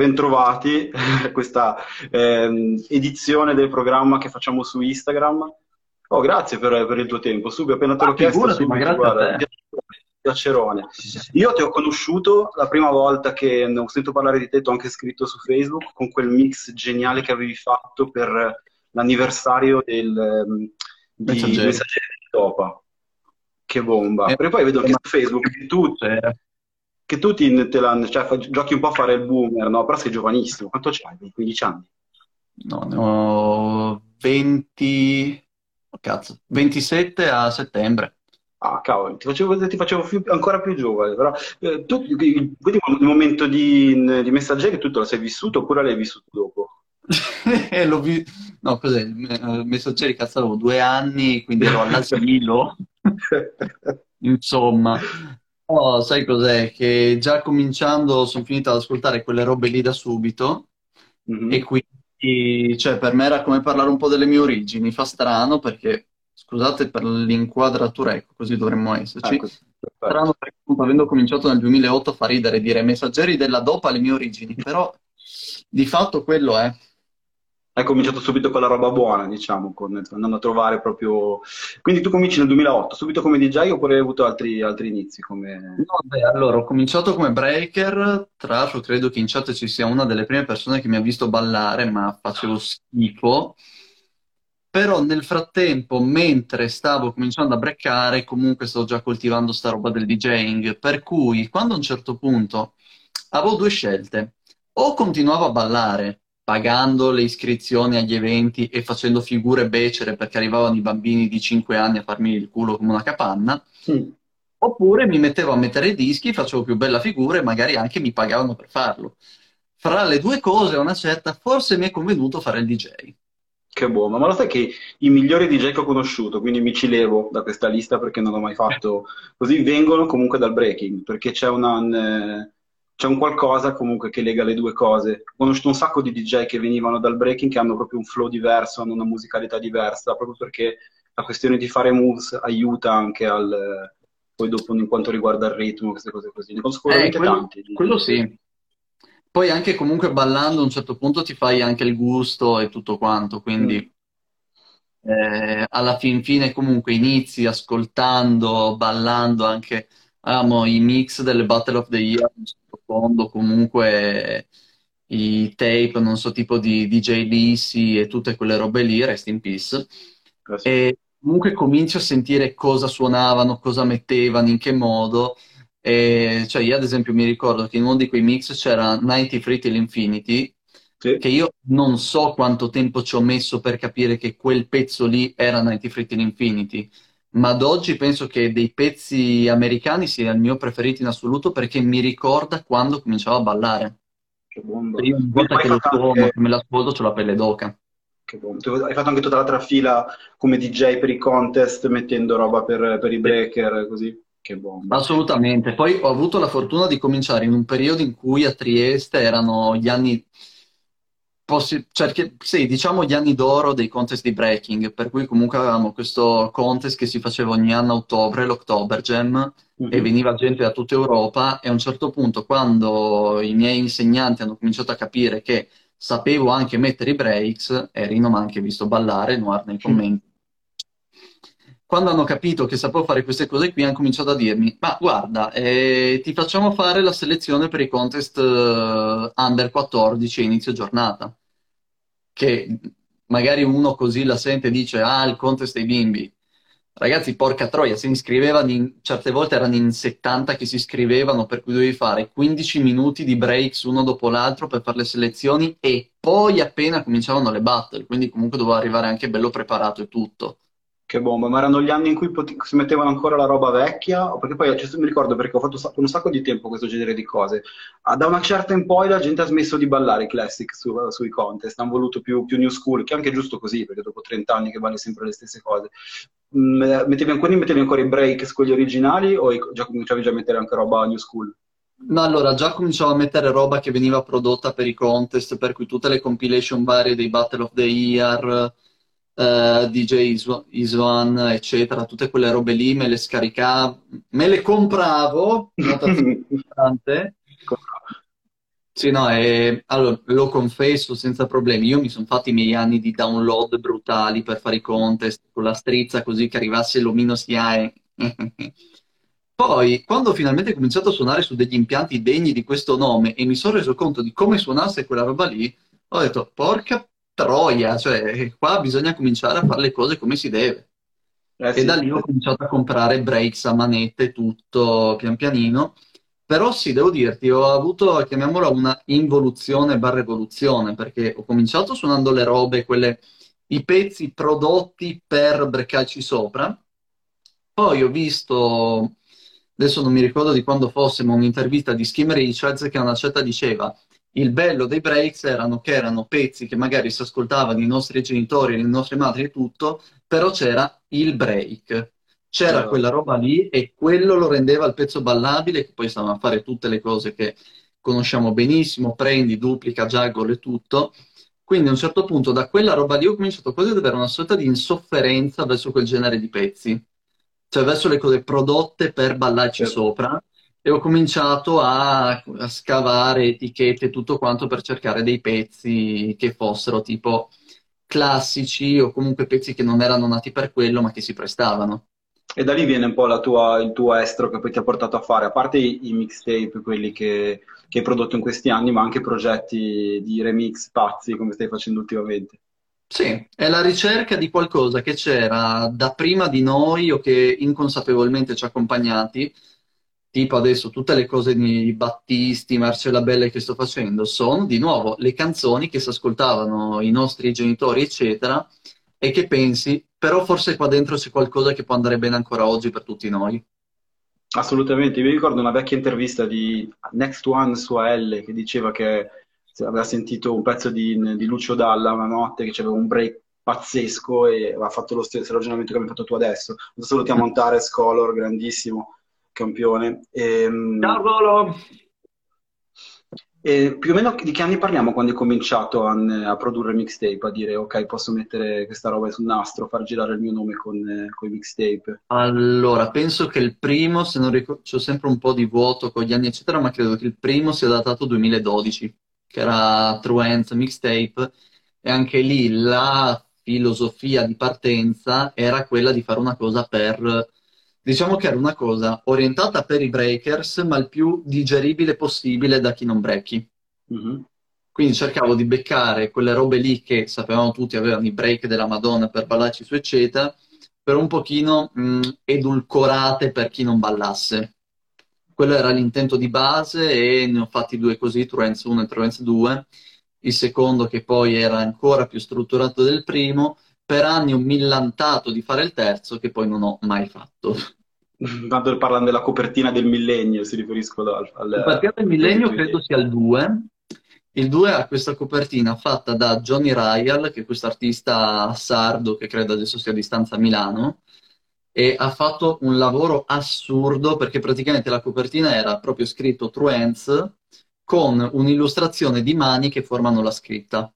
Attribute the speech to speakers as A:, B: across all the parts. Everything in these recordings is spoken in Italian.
A: bentrovati a questa ehm, edizione del programma che facciamo su Instagram. Oh, grazie per, per il tuo tempo. Subito, appena te l'ho chiesto, subito,
B: ma
A: guarda, piacerone. Io ti ho conosciuto la prima volta che ho sentito parlare di te, ti ho anche scritto su Facebook, con quel mix geniale che avevi fatto per l'anniversario del, ehm, di
B: Messaggeri.
A: Di Topa. Che bomba.
B: Eh,
A: Perché poi vedo che
B: ma-
A: su Facebook che tu,
B: eh,
A: che tu ti, te la- cioè, giochi un po' a fare il boomer, no? Però sei giovanissimo. Quanto c'hai? 15 anni?
B: No, ne ho 20... oh, cazzo, 27 a settembre.
A: Ah, cavolo, ti facevo, ti facevo più- ancora più giovane, però eh, tu, il momento di, di Messaggeri tu te lo sei vissuto oppure l'hai vissuto dopo?
B: L'ho vi- No, cos'è? Eh, Messaggeri, cazzo, avevo due anni, quindi ero all'asilo. Insomma, Oh, sai cos'è? Che già cominciando sono finito ad ascoltare quelle robe lì da subito
A: Mhm.
B: e quindi, cioè, per me era come parlare un po' delle mie origini. Fa strano perché, scusate per l'inquadratura, ecco, così dovremmo esserci.
A: Perfetto.
B: Strano perché avendo cominciato nel 2008 fa ridere dire messaggeri della DOPA alle mie origini, però di fatto quello è.
A: Hai cominciato subito con la roba buona, diciamo, con- andando a trovare proprio... Quindi tu cominci nel 2008, subito come DJ oppure hai avuto altri, altri inizi come...
B: No, beh, allora, ho cominciato come breaker, tra l'altro credo che in chat ci sia una delle prime persone che mi ha visto ballare, ma facevo schifo. Però nel frattempo, mentre stavo cominciando a breccare, comunque stavo già coltivando sta roba del DJing, per cui quando a un certo punto avevo due scelte, o continuavo a ballare pagando le iscrizioni agli eventi e facendo figure becere perché arrivavano i bambini di 5 anni a farmi il culo come una capanna,
A: Mm.
B: Oppure mi mettevo a mettere i dischi, facevo più bella figura e magari anche mi pagavano per farlo. Fra le due cose, a una certa, forse mi è convenuto fare il DJ.
A: Che buono, ma lo sai che i migliori DJ che ho conosciuto, quindi mi ci levo da questa lista perché non l'ho mai fatto così, vengono comunque dal breaking, perché c'è una, un, c'è un qualcosa comunque che lega le due cose. Ho conosciuto un sacco di DJ che venivano dal breaking che hanno proprio un flow diverso, hanno una musicalità diversa, proprio perché la questione di fare moves aiuta anche al, poi dopo in quanto riguarda il ritmo, queste cose così. Ne conosco
B: Eh, quello,
A: tanti.
B: quello sì. Poi anche comunque ballando a un certo punto ti fai anche il gusto e tutto quanto,
A: Mm.
B: quindi eh, alla fin fine comunque inizi ascoltando, ballando anche, amo i mix delle Battle of the Year sottofondo, comunque i tape, non so, tipo di DJ Lisi e tutte quelle robe lì, rest in peace.
A: Eh sì.
B: E comunque cominci a sentire cosa suonavano, cosa mettevano, in che modo. E, cioè, io ad esempio mi ricordo che in uno di quei mix c'era 90 Free Till Infinity,
A: Sì.
B: che io non so quanto tempo ci ho messo per capire che quel pezzo lì era 90 Free Till Infinity, ma ad oggi penso che dei pezzi americani sia il mio preferito in assoluto perché mi ricorda quando cominciavo a ballare.
A: Che bomba. Quindi
B: volta che lo suono,
A: anche...
B: che me l'ascolto, c'ho la pelle d'oca.
A: Che. Tu hai fatto anche tutta l'altra fila come DJ per i contest, mettendo roba per, per i breaker, così. Che bomba.
B: Assolutamente. Poi ho avuto la fortuna di cominciare in un periodo in cui a Trieste erano gli anni, possi- cioè che- sì, diciamo gli anni d'oro dei contest di breaking, per cui comunque avevamo questo contest che si faceva ogni anno a ottobre, l'October Jam, e
A: Mhm.
B: veniva gente da tutta Europa e a un certo punto quando i miei insegnanti hanno cominciato a capire che sapevo anche mettere i breaks, e Rino mi ha anche visto ballare, Noir nei commenti, quando hanno capito che sapevo fare queste cose qui, hanno cominciato a dirmi: Ma guarda, eh, ti facciamo fare la selezione per i contest eh, under 14 a inizio giornata. Che magari uno così la sente e dice: Ah, il contest dei bimbi. Ragazzi, porca troia, si iscrivevano in, certe volte erano in 70 che si iscrivevano, per cui dovevi fare 15 minuti di breaks uno dopo l'altro per fare le selezioni e poi appena cominciavano le battle, quindi comunque dovevo arrivare anche bello preparato e tutto.
A: Che bomba, ma erano gli anni in cui si mettevano ancora la roba vecchia? Perché poi cioè, mi ricordo perché ho fatto sa- un sacco di tempo questo genere di cose. Ah, Da una certa in poi la gente ha smesso di ballare i classic su- sui contest, hanno voluto più, più new school, che è anche giusto così, perché dopo 30 anni che balli sempre le stesse cose. Mm, eh, Mettevi ancora, mettevi ancora i break quelli originali o già cominciavi già a mettere anche roba new school?
B: No, allora già cominciavo a mettere roba che veniva prodotta per i contest, per cui tutte le compilation varie dei Battle of the Year, eh, DJ Iswan, eccetera, tutte quelle robe lì me le scaricavo, me le compravo, importante, Sì, no, è... allora, lo confesso senza problemi. Io mi sono fatti i miei anni di download brutali per fare i contest con la strizza così che arrivasse l'omino SIAE. Poi, quando finalmente ho cominciato a suonare su degli impianti degni di questo nome e mi sono reso conto di come suonasse quella roba lì, ho detto, porca troia, cioè qua bisogna cominciare a fare le cose come si deve.
A: Eh
B: E da
A: sì.
B: lì ho cominciato a comprare breaks a manette, tutto pian pianino. Però sì, devo dirti, ho avuto, chiamiamola una involuzione barra evoluzione, perché ho cominciato suonando le robe, quelle, i pezzi prodotti per breccarci sopra. Poi ho visto, adesso non mi ricordo di quando fosse, ma un'intervista di Skim Richards che a una certa diceva il bello dei breaks erano che erano pezzi che magari si ascoltavano i nostri genitori, le nostre madri e tutto, però c'era il break. C'era
A: Esatto.
B: quella roba lì e quello lo rendeva il pezzo ballabile, che poi stavano a fare tutte le cose che conosciamo benissimo, prendi, duplica, juggle e tutto. Quindi a un certo punto da quella roba lì ho cominciato quasi ad avere una sorta di insofferenza verso quel genere di pezzi, cioè verso le cose prodotte per ballarci
A: Certo.
B: sopra. E ho cominciato a, a scavare etichette e tutto quanto per cercare dei pezzi che fossero tipo classici o comunque pezzi che non erano nati per quello, ma che si prestavano.
A: E da lì viene un po' la tua- il tuo estro che poi ti ha portato a fare, a parte i, i mixtape, quelli che, che hai prodotto in questi anni, ma anche progetti di remix pazzi come stai facendo ultimamente.
B: Sì, è la ricerca di qualcosa che c'era da prima di noi o che inconsapevolmente ci ha accompagnati, tipo adesso tutte le cose di Battisti, Marcella Belle che sto facendo, sono di nuovo le canzoni che si ascoltavano i nostri genitori, eccetera, e che pensi, però forse qua dentro c'è qualcosa che può andare bene ancora oggi per tutti noi.
A: Assolutamente, mi ricordo una vecchia intervista di Next One su AL che diceva che aveva sentito un pezzo di, di Lucio Dalla una notte che c'aveva un break pazzesco e aveva fatto lo stesso ragionamento che abbiamo fatto tu adesso. Non salutiamo Antares Color, grandissimo campione.
B: Ciao
A: Ehm,
B: Volo!
A: E più o meno di che anni parliamo quando hai cominciato a, a produrre mixtape, a dire ok, posso mettere questa roba sul nastro, far girare il mio nome con, con i mixtape?
B: Allora, penso che il primo, se non ricordo, c'ho sempre un po' di vuoto con gli anni, eccetera, ma credo che il primo sia datato 2012, che era Truant Mixtape, e anche lì la filosofia di partenza era quella di fare una cosa per, diciamo che era una cosa orientata per i breakers, ma il più digeribile possibile da chi non breaki.
A: Mhm.
B: Quindi cercavo di beccare quelle robe lì che sapevamo tutti avevano i break della Madonna per ballarci su, eccetera, però un pochino mh, edulcorate per chi non ballasse. Quello era l'intento di base e ne ho fatti due così, Truenz 1 e Truenz 2. Il secondo, che poi era ancora più strutturato del primo, per anni ho millantato di fare il terzo, che poi non ho mai fatto.
A: Tanto parlando della copertina del millennio, si riferiscono al, al,
B: partito del millennio credo sia il 2. Il 2 ha questa copertina fatta da Johnny Ryal, che è questo artista sardo che credo adesso sia a distanza a Milano, e ha fatto un lavoro assurdo perché praticamente la copertina era proprio scritto Truenz con un'illustrazione di mani che formano la scritta.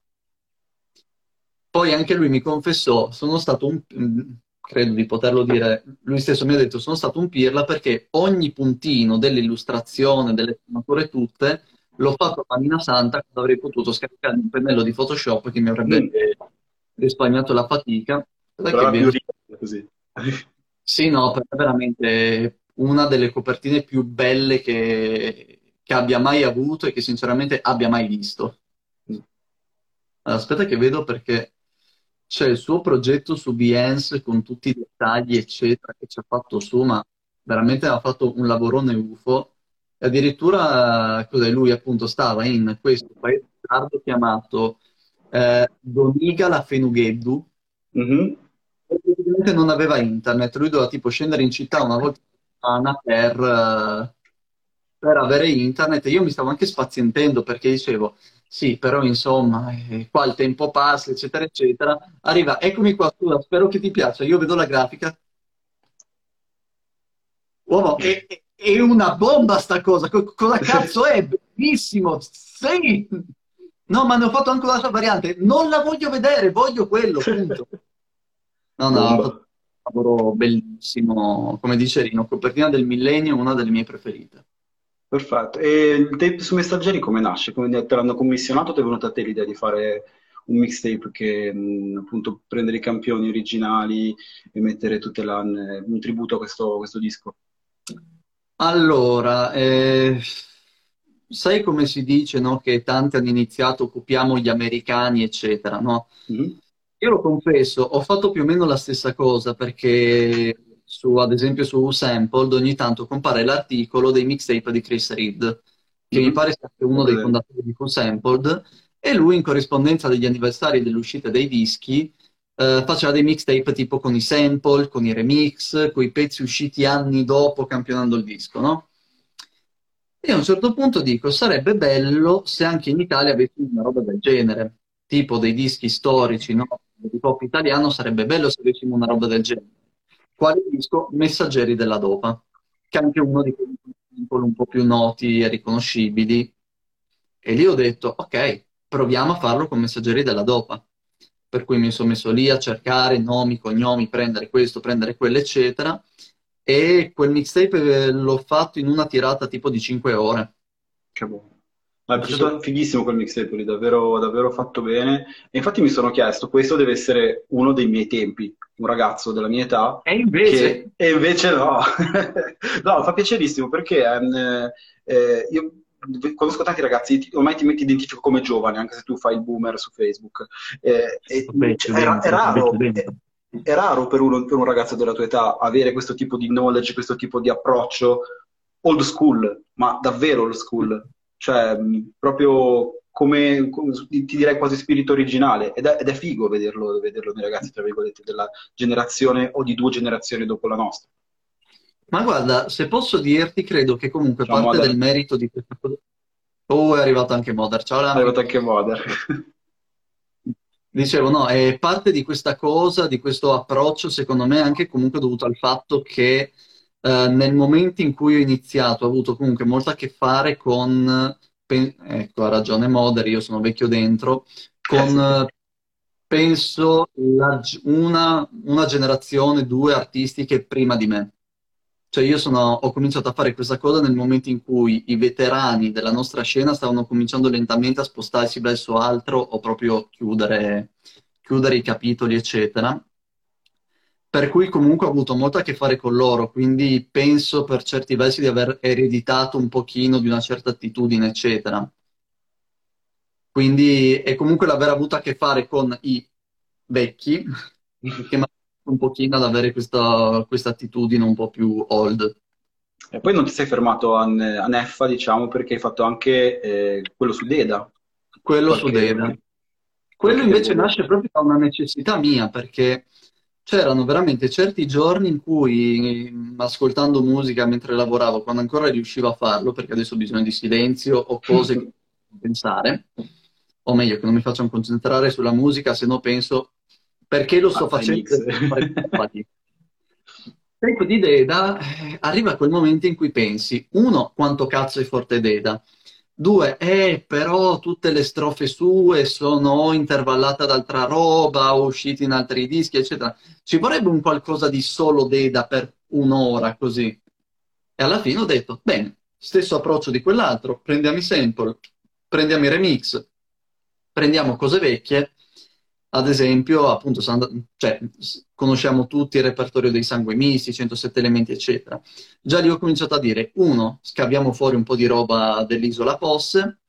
B: Poi anche lui mi confessò, sono stato un, mm, credo di poterlo dire, lui stesso mi ha detto, sono stato un pirla perché ogni puntino dell'illustrazione, delle sfumature tutte, l'ho fatto a manina santa quando avrei potuto scaricare un pennello di Photoshop che mi avrebbe
A: Mm.
B: risparmiato la fatica. Vedo-
A: rigido così.
B: Sì, no, per me è veramente una delle copertine più belle che, che abbia mai avuto e che sinceramente abbia mai visto. Allora, aspetta che vedo perché c'è il suo progetto su Behance con tutti i dettagli, eccetera, che ci ha fatto su, ma veramente ha fatto un lavorone UFO. E addirittura, cos'è, lui appunto stava in questo paese sardo chiamato eh, Doniga la Fenugheddu,
A: Mhm.
B: e praticamente non aveva internet, lui doveva tipo scendere in città una volta a settimana per, eh, per avere internet e io mi stavo anche spazientendo perché dicevo, sì, però insomma, eh, qua il tempo passa, eccetera, eccetera. Arriva, eccomi qua, scusa, spero che ti piaccia, io vedo la grafica. Uomo, è, è- una bomba sta cosa, co- cosa cazzo è? Bellissimo, sì! No, ma ne ho fatto anche un'altra variante, non la voglio vedere, voglio quello, punto. No, no, ha fatto un lavoro bellissimo, come dice Rino, copertina del millennio, una delle mie preferite.
A: Perfetto. E il tape su Messaggeri come nasce? Come te l'hanno commissionato? Ti è venuta a te l'idea di fare un mixtape che mh, appunto prendere i campioni originali e mettere tutte la, un tributo a questo, questo disco?
B: Allora, eh, sai come si dice, no? Che tanti hanno iniziato, copiamo gli americani, eccetera, no?
A: Mm-hmm.
B: Io lo confesso, ho fatto più o meno la stessa cosa perché su, ad esempio su Sampled ogni tanto compare l'articolo dei mixtape di Chris Reed, che mm-hmm. mi pare sia uno dei fondatori di Sampled, e lui in corrispondenza degli anniversari dell'uscita dei dischi eh, faceva dei mixtape tipo con i sample, con i remix, con i pezzi usciti anni dopo campionando il disco, no? E a un certo punto dico, sarebbe bello se anche in Italia avessimo una roba del genere, tipo dei dischi storici, no? Di pop italiano, sarebbe bello se avessimo una roba del genere. Quale disco? Messaggeri della Dopa, che è anche uno di quelli un po' più noti e riconoscibili. E lì ho detto, ok, proviamo a farlo con Messaggeri della Dopa. Per cui mi sono messo lì a cercare nomi, cognomi, prendere questo, prendere quello, eccetera. E quel mixtape eh, l'ho fatto in una tirata tipo di 5 ore.
A: Che buono. Ma è piaciuto fighissimo quel mixtape lì, davvero, davvero fatto bene. E infatti mi sono chiesto, questo deve essere uno dei miei tempi, un ragazzo della mia età.
B: E invece?
A: Che... E invece no. no, fa piacerissimo perché eh, eh, io conosco tanti ragazzi, ormai ti, ti identifico come giovane, anche se tu fai il boomer su Facebook. Eh, Beh, è, è, è, raro, è, raro per, uno, per un ragazzo della tua età avere questo tipo di knowledge, questo tipo di approccio old school, ma davvero old school. Cioè, proprio come, ti direi quasi spirito originale ed è, ed è figo vederlo, vederlo nei ragazzi, tra virgolette, della generazione o di due generazioni dopo la nostra.
B: Ma guarda, se posso dirti, credo che comunque Ciao, parte Moder. del merito di questa cosa... Oh, è arrivato anche Moder. Ciao,
A: È arrivato anche Moder.
B: Dicevo, no, è parte di questa cosa, di questo approccio, secondo me, anche comunque dovuto al fatto che eh, nel momento in cui ho iniziato ho avuto comunque molto a che fare con, ecco, ha ragione Moder, io sono vecchio dentro, con, eh, penso, la, una, una generazione, due artistiche prima di me. Cioè io sono, ho cominciato a fare questa cosa nel momento in cui i veterani della nostra scena stavano cominciando lentamente a spostarsi verso altro o proprio chiudere, chiudere i capitoli, eccetera. Per cui comunque ho avuto molto a che fare con loro, quindi penso per certi versi di aver ereditato un pochino di una certa attitudine, eccetera. Quindi è comunque l'aver avuto a che fare con i vecchi, che magari un pochino ad avere questa, questa attitudine un po' più old.
A: E poi non ti sei fermato a, Neffa, diciamo, perché hai fatto anche eh, quello su Deda.
B: Quello Qualche... su Deda. Quello invece nasce proprio da una necessità mia, perché c'erano veramente certi giorni in cui, ascoltando musica mentre lavoravo, quando ancora riuscivo a farlo, perché adesso ho bisogno di silenzio o cose che pensare, o meglio, che non mi facciano concentrare sulla musica, se no penso perché lo sto facendo? Tempo di Deda, eh, arriva quel momento in cui pensi, uno, quanto cazzo è forte Deda, due, eh, però tutte le strofe sue sono intervallate ad altra roba, uscite in altri dischi, eccetera. Ci vorrebbe un qualcosa di solo Deda per un'ora così. E alla fine ho detto, bene, stesso approccio di quell'altro, prendiamo i sample, prendiamo i remix, prendiamo cose vecchie ad esempio, appunto, cioè, conosciamo tutti il repertorio dei sangue misti, 107 elementi, eccetera. Già lì ho cominciato a dire, uno, scaviamo fuori un po' di roba dell'isola Posse,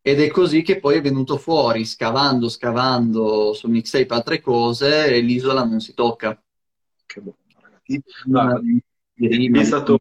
B: ed è così che poi è venuto fuori, scavando, scavando sul mixtape altre cose, e l'isola non si tocca.
A: Che buono, ragazzi. È stato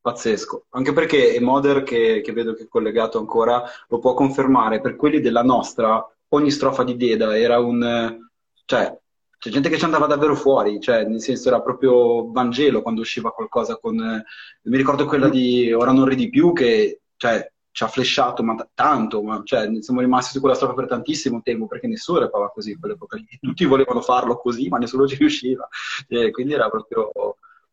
A: pazzesco, anche perché Moder, che, che vedo che è collegato ancora, lo può confermare, per quelli della nostra ogni strofa di Deda era un... cioè, c'è gente che ci andava davvero fuori, cioè, nel senso era proprio Vangelo quando usciva qualcosa con... mi ricordo quella di Ora non ridi più che, cioè, ci ha flashato ma t- tanto, ma cioè, siamo rimasti su quella strofa per tantissimo tempo perché nessuno rappava così in quell'epoca lì. Tutti volevano farlo così, ma nessuno ci riusciva. E quindi era proprio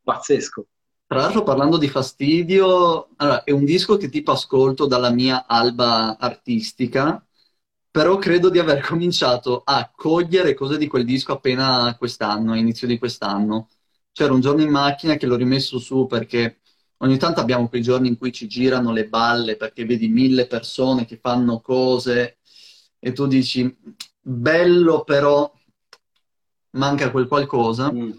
A: pazzesco.
B: Tra l'altro, parlando di fastidio, allora, è un disco che tipo ascolto dalla mia alba artistica, però credo di aver cominciato a cogliere cose di quel disco appena quest'anno, a inizio di quest'anno. C'era un giorno in macchina che l'ho rimesso su perché ogni tanto abbiamo quei giorni in cui ci girano le balle perché vedi mille persone che fanno cose e tu dici, bello però manca quel qualcosa.
A: Mm.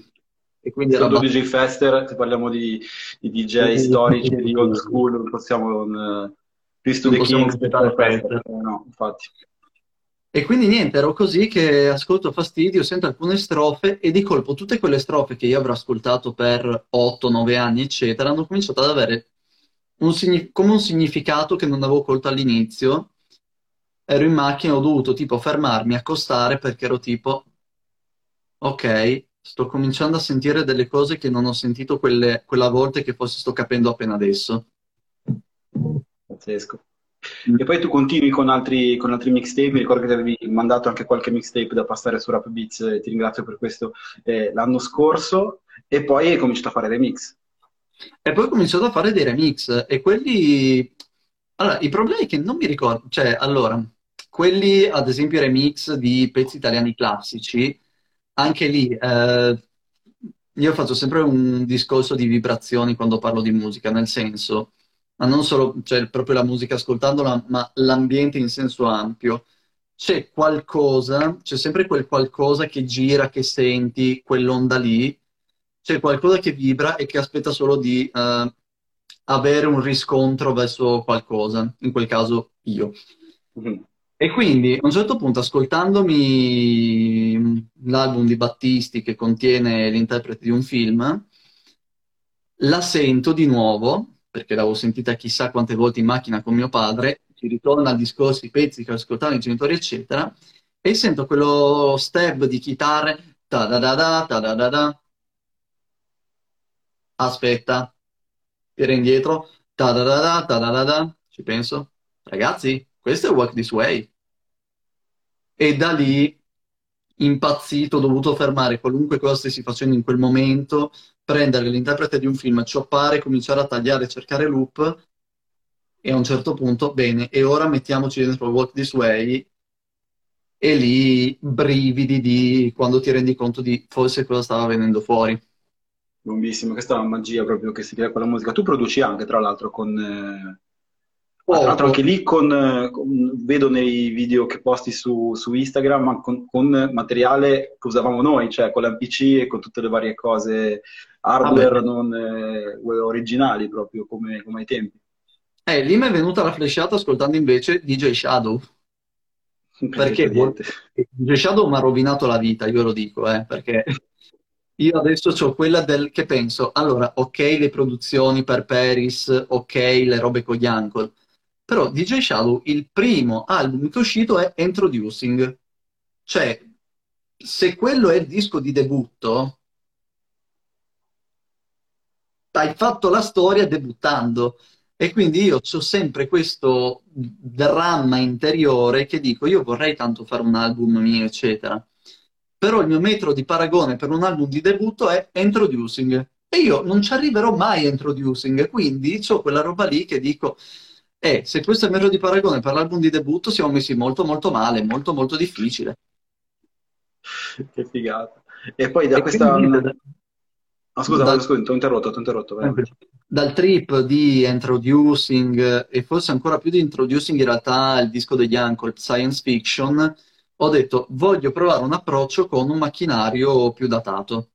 B: E quindi era
A: DJ Fester, se parliamo di, di DJ storici, di old school, non possiamo non... Peace to
B: Non
A: the
B: aspettare
A: Fester, eh, no, infatti.
B: E quindi niente, ero così che ascolto fastidio, sento alcune strofe e di colpo tutte quelle strofe che io avrò ascoltato per 8-9 anni, eccetera, hanno cominciato ad avere un signi- come un significato che non avevo colto all'inizio. Ero in macchina, ho dovuto tipo fermarmi, accostare perché ero tipo, ok, sto cominciando a sentire delle cose che non ho sentito quelle- quella volta e che forse sto capendo appena adesso.
A: Pazzesco. E poi tu continui con altri, con altri mixtape, mi ricordo che ti avevi mandato anche qualche mixtape da passare su Rap Beats, ti ringrazio per questo, eh, l'anno scorso, e poi hai cominciato a fare remix.
B: E poi ho cominciato a fare dei remix e quelli... Allora, i problemi che non mi ricordo, cioè, allora, quelli, ad esempio, remix di pezzi italiani classici, anche lì, eh, io faccio sempre un discorso di vibrazioni quando parlo di musica, nel senso, ma non solo, cioè, proprio la musica ascoltandola, ma l'ambiente in senso ampio. C'è qualcosa, c'è sempre quel qualcosa che gira, che senti, quell'onda lì, c'è qualcosa che vibra e che aspetta solo di eh, avere un riscontro verso qualcosa, in quel caso io.
A: Mhm.
B: E quindi a un certo punto, ascoltandomi l'album di Battisti che contiene l'interprete di un film, la sento di nuovo, perché l'avevo sentita chissà quante volte in macchina con mio padre, ci ritorna al discorso, i pezzi che ascoltavano i genitori, eccetera, e sento quello step di chitarre, ta da da da ta da da da. Aspetta, tira indietro, ta da da da ta da da da. Ci penso, ragazzi, questo è Walk This Way. E da lì, impazzito, ho dovuto fermare qualunque cosa stessi facendo in quel momento, prendere l'interprete di un film, cioppare, cominciare a tagliare, cercare loop, e a un certo punto, bene, e ora mettiamoci dentro Walk This Way, e lì brividi di quando ti rendi conto di forse cosa stava venendo fuori.
A: Buonissimo, questa è una magia proprio che si crea con la musica. Tu produci anche, tra l'altro, con... eh, ah, tra l'altro anche lì con, con- vedo nei video che posti su, su Instagram, con, con materiale che usavamo noi, cioè con l'MPC e con tutte le varie cose, hardware
B: Vabbè.
A: non eh, originali proprio come, come ai tempi.
B: Eh, lì mi è venuta la flashata ascoltando invece DJ Shadow, perché. DJ Shadow mi ha rovinato la vita, io ve lo dico, eh, perché io adesso ho quella del che penso, allora, ok le produzioni per Paris, ok le robe con gli uncle, però DJ Shadow, il primo album che è uscito è Introducing, cioè, se quello è il disco di debutto, hai fatto la storia debuttando. E quindi io ho sempre questo dramma interiore che dico, io vorrei tanto fare un album mio, eccetera. Però il mio metro di paragone per un album di debutto è Introducing. E io non ci arriverò mai a Introducing, quindi ho quella roba lì che dico, eh, se questo è il metro di paragone per l'album di debutto, siamo messi molto molto male, molto molto difficile.
A: Che figata. E poi da
B: E
A: questa...
B: quindi da-
A: Ah, scusa,
B: dal-
A: scusa, ti ho interrotto, ti ho interrotto, vai.
B: dal trip di Introducing e forse ancora più di Introducing in realtà il disco degli Uncle Science Fiction, ho detto voglio provare un approccio con un macchinario più datato.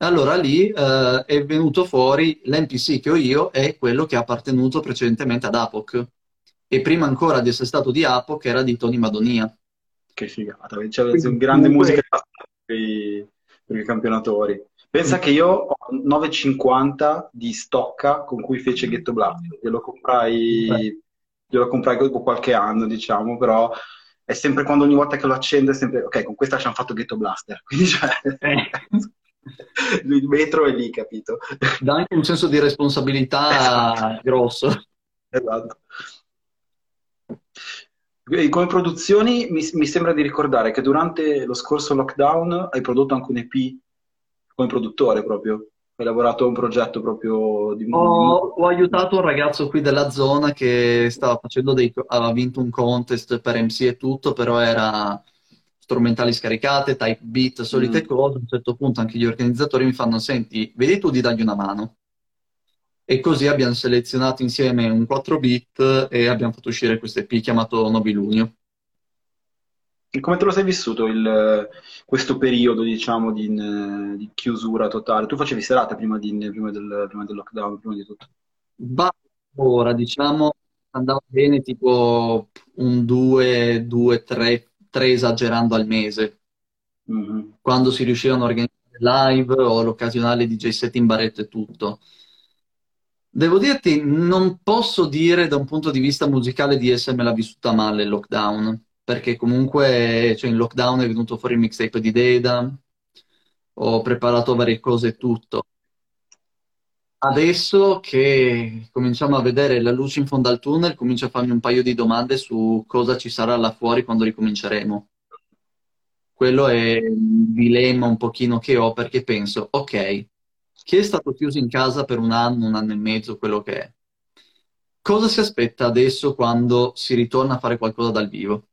B: E allora lì eh, è venuto fuori l'NPC che ho io è quello che ha appartenuto precedentemente ad Apoc e prima ancora di essere stato di Apoc era di Tony Madonia.
A: Che figata, c'è
B: Quindi,
A: c'è grande
B: comunque-
A: musica per i, per i campionatori. Pensa che io ho 9,50 di stocca con cui fece Ghetto Blast. Glielo comprai, glielo comprai dopo qualche anno, diciamo, però è sempre quando ogni volta che lo accendo è sempre, ok, con questa ci hanno fatto Ghetto Blaster. Quindi cioè,
B: Eh.
A: Il metro è lì, capito?
B: Dà anche un senso di responsabilità
A: Esatto.
B: grosso.
A: Esatto. Come produzioni mi, mi sembra di ricordare che durante lo scorso lockdown hai prodotto anche un EP come produttore proprio. Hai lavorato a un progetto proprio di, di
B: Ho, ho aiutato un ragazzo qui della zona che stava facendo dei, aveva vinto un contest per MC e tutto, però era strumentali scaricate, type beat, solite
A: Mm.
B: cose. A un certo punto anche gli organizzatori mi fanno, senti, vedi tu di dargli una mano. E così abbiamo selezionato insieme un 4 bit e abbiamo fatto uscire questo EP chiamato Nobilunio.
A: E come te lo sei vissuto il, questo periodo, diciamo, di, di, chiusura totale? Tu facevi serate prima, di, prima, del, prima, del, lockdown, prima di tutto?
B: Bah, ora, diciamo, andava bene tipo un 2, 2, 3, 3 esagerando al mese. Mm-hmm. Quando si riuscivano a organizzare live o l'occasionale DJ set in baretto e tutto. Devo dirti, non posso dire da un punto di vista musicale di essermela vissuta male il lockdown perché comunque cioè, in lockdown è venuto fuori il mixtape di Deda, ho preparato varie cose e tutto. Adesso che cominciamo a vedere la luce in fondo al tunnel, comincio a farmi un paio di domande su cosa ci sarà là fuori quando ricominceremo. Quello è il dilemma un pochino che ho perché penso, ok, chi è stato chiuso in casa per un anno, un anno e mezzo, quello che è, cosa si aspetta adesso quando si ritorna a fare qualcosa dal vivo?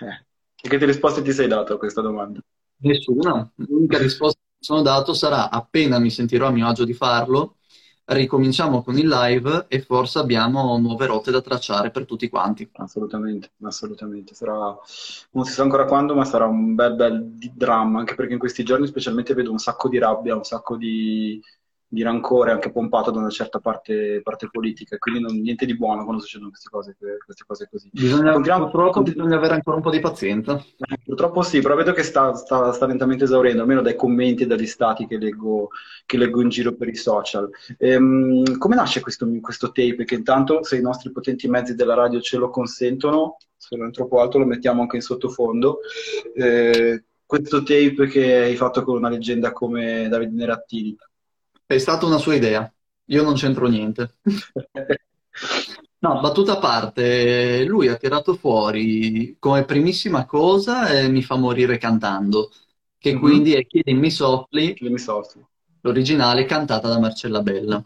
A: Eh. E che risposte ti sei dato a questa domanda?
B: Nessuna. L'unica risposta sono dato sarà appena mi sentirò a mio agio di farlo, ricominciamo con il live e forse abbiamo nuove rotte da tracciare per tutti quanti.
A: Assolutamente, assolutamente. Sarà, non si sa ancora quando, ma sarà un bel bel dramma, anche perché in questi giorni specialmente vedo un sacco di rabbia, un sacco di, di rancore anche pompato da una certa parte, parte politica, quindi non, niente di buono quando succedono queste cose, queste cose così.
B: Bisogna, purtroppo bisogna avere ancora un po' di pazienza.
A: Purtroppo sì, però vedo che sta, sta, sta lentamente esaurendo, almeno dai commenti e dagli stati che leggo, che leggo in giro per i social. Ehm, come nasce questo, questo tape? Che intanto, se i nostri potenti mezzi della radio ce lo consentono, se non è troppo alto lo mettiamo anche in sottofondo. Eh, questo tape che hai fatto con una leggenda come Davide Nerattini.
B: È stata una sua idea, io non c'entro niente. No, battuta a parte, lui ha tirato fuori come primissima cosa e mi fa morire cantando, che mm-hmm. quindi è Chiedimi Softly, l'originale cantata da Marcella Bella.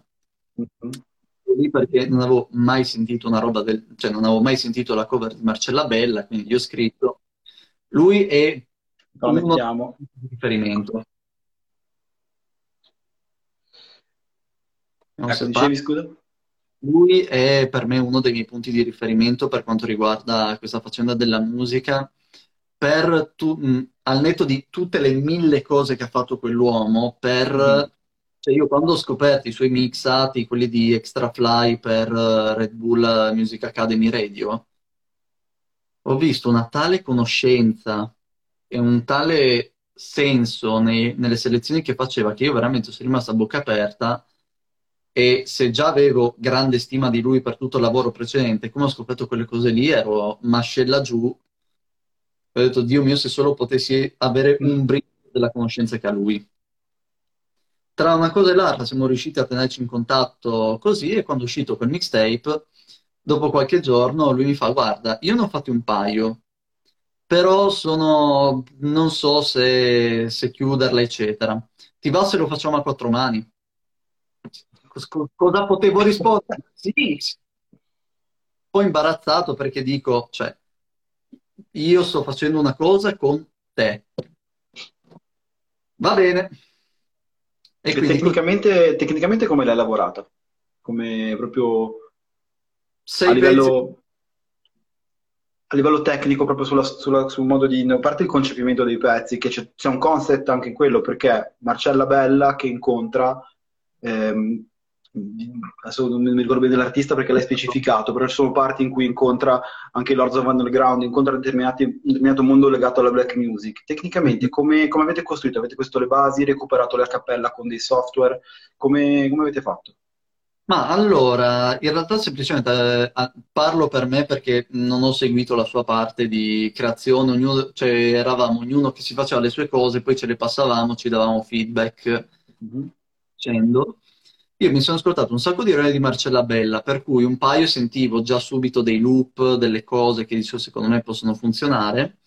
B: Mm-hmm. Perché non avevo mai sentito una roba del... cioè non avevo mai sentito la cover di Marcella Bella, quindi gli ho scritto. Lui è
A: Lo mettiamo.
B: di riferimento.
A: ecco, dicevi scusa?
B: Lui è per me uno dei miei punti di riferimento per quanto riguarda questa faccenda della musica, per tu, mh, al netto di tutte le mille cose che ha fatto quell'uomo, per... Mm. Cioè io quando ho scoperto i suoi mixati, quelli di Extra Fly per uh, Red Bull Music Academy Radio, ho visto una tale conoscenza e un tale senso nei, nelle selezioni che faceva che io veramente sono rimasto a bocca aperta e se già avevo grande stima di lui per tutto il lavoro precedente, come ho scoperto quelle cose lì, ero mascella giù. Ho detto, Dio mio, se solo potessi avere un brivido della conoscenza che ha lui. Tra una cosa e l'altra siamo riusciti a tenerci in contatto così e quando è uscito quel mixtape, dopo qualche giorno, lui mi fa, guarda, io ne ho fatti un paio, però sono, non so se, se chiuderla, eccetera. Ti va se lo facciamo a quattro mani? Cosa potevo rispondere? Sì. Poi imbarazzato perché dico, cioè, io sto facendo una cosa con te. Va bene.
A: E quindi... tecnicamente, tecnicamente come l'hai lavorata? Come proprio Sei a livello, a livello tecnico, proprio sulla, sulla, sul modo di... A parte il concepimento dei pezzi, che c'è, c'è un concept anche in quello, perché Marcella Bella che incontra ehm, adesso non mi ricordo bene dell'artista perché l'hai specificato, però ci sono parti in cui incontra anche Lords of Underground, incontra un determinato mondo legato alla black music. Tecnicamente, come, come avete costruito? Avete questo le basi, recuperato la cappella con dei software? Come, come avete fatto?
B: Ma allora, in realtà semplicemente eh, parlo per me perché non ho seguito la sua parte di creazione, ognuno, cioè eravamo ognuno che si faceva le sue cose, poi ce le passavamo, ci davamo feedback mm-hmm. dicendo. Io mi sono ascoltato un sacco di ore di Marcella Bella, per cui un paio sentivo già subito dei loop, delle cose che dicevo secondo me possono funzionare,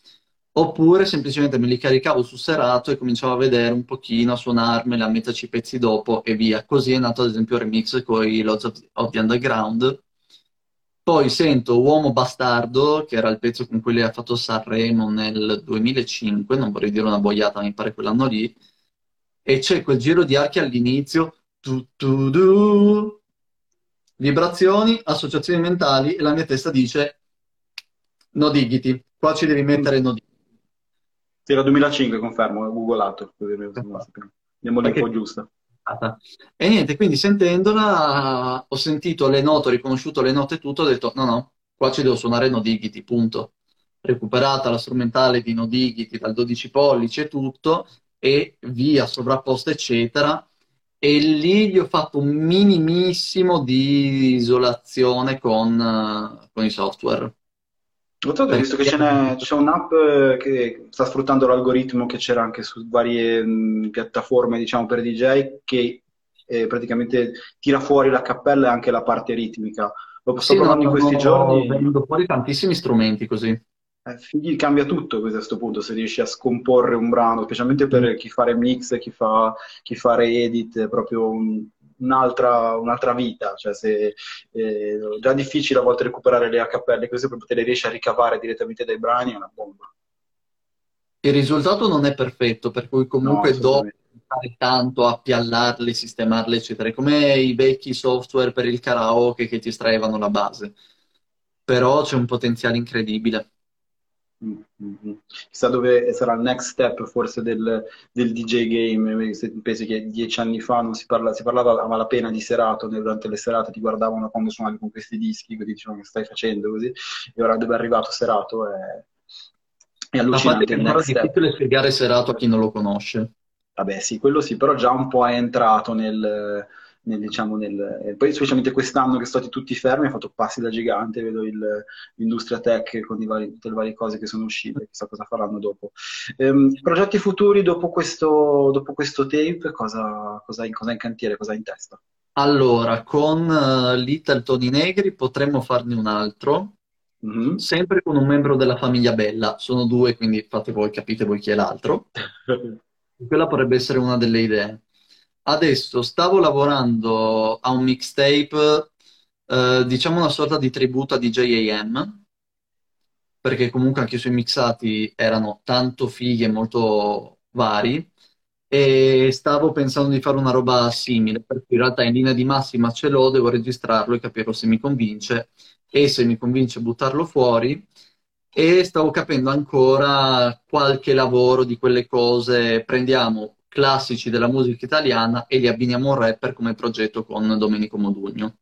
B: oppure semplicemente me li caricavo su Serato e cominciavo a vedere un pochino, a suonarmeli, a metterci i pezzi dopo e via. Così è nato ad esempio il remix con i Lords of the Underground. Poi sento Uomo Bastardo, che era il pezzo con cui lei ha fatto Sanremo nel 2005, non vorrei dire una boiata, mi pare quell'anno lì, e c'è quel giro di archi all'inizio tu, tu, tu. Vibrazioni, associazioni mentali e la mia testa dice no diggity, qua ci devi mettere no diggity.
A: Era 2005, confermo, ho googolato, andiamo lì un po' giusta.
B: E niente, quindi sentendola ho sentito le note, ho riconosciuto le note e tutto, ho detto no, no, qua ci devo suonare no diggity, punto. Recuperata la strumentale di no diggity dal 12 pollici e tutto, e via, sovrapposta, eccetera. E lì gli ho fatto un minimissimo di isolazione con, con i software.
A: Ho visto che c'è un'app che sta sfruttando l'algoritmo che c'era anche su varie mh, piattaforme, diciamo, per DJ, che eh, praticamente tira fuori la cappella e anche la parte ritmica.
B: Lo sto sì, provando no, in questi no, giorni. Venendo fuori tantissimi strumenti così.
A: Eh, cambia tutto a questo punto se riesci a scomporre un brano, specialmente per chi fa remix, chi fa, chi fa re-edit, è proprio un, un'altra, un'altra vita, cioè se eh, è già difficile a volte recuperare le acapelle, così proprio te le riesci a ricavare direttamente dai brani, è una bomba.
B: Il risultato non è perfetto, per cui comunque no, dopo tanto a piallarle, sistemarle, eccetera, come i vecchi software per il karaoke che ti estraevano la base. Però c'è un potenziale incredibile.
A: Mm-hmm. Chissà dove sarà il next step forse del, del DJ game, se pensi che dieci anni fa non si, parla, si parlava a malapena di serato, durante le serate ti guardavano quando suonavi con questi dischi, così dicevano che stai facendo così, e ora dove è arrivato serato è, è allucinante.
B: È difficile spiegare serato a chi non lo conosce.
A: Vabbè sì, quello sì, però già un po' è entrato nel nel, diciamo, nel, eh, poi specialmente quest'anno che sono stati tutti fermi, ho fatto passi da gigante, vedo il, l'industria tech con vari, tutte le varie cose che sono uscite, chissà cosa faranno dopo. Ehm, progetti futuri dopo questo, dopo questo tape, cosa, cosa, hai, cosa hai in cantiere, cosa hai in testa?
B: Allora, con uh, Little Tony Negri potremmo farne un altro, mm-hmm. sempre con un membro della famiglia Bella, sono due, quindi fate voi, capite voi chi è l'altro. Quella potrebbe essere una delle idee. Adesso stavo lavorando a un mixtape, eh, diciamo una sorta di tributo a DJAM, perché comunque anche i suoi mixati erano tanto fighi e molto vari, e stavo pensando di fare una roba simile, perché in realtà in linea di massima ce l'ho, devo registrarlo e capire se mi convince, e se mi convince buttarlo fuori, e stavo capendo ancora qualche lavoro di quelle cose, prendiamo classici della musica italiana e li abbiniamo a un rapper come progetto con Domenico Modugno.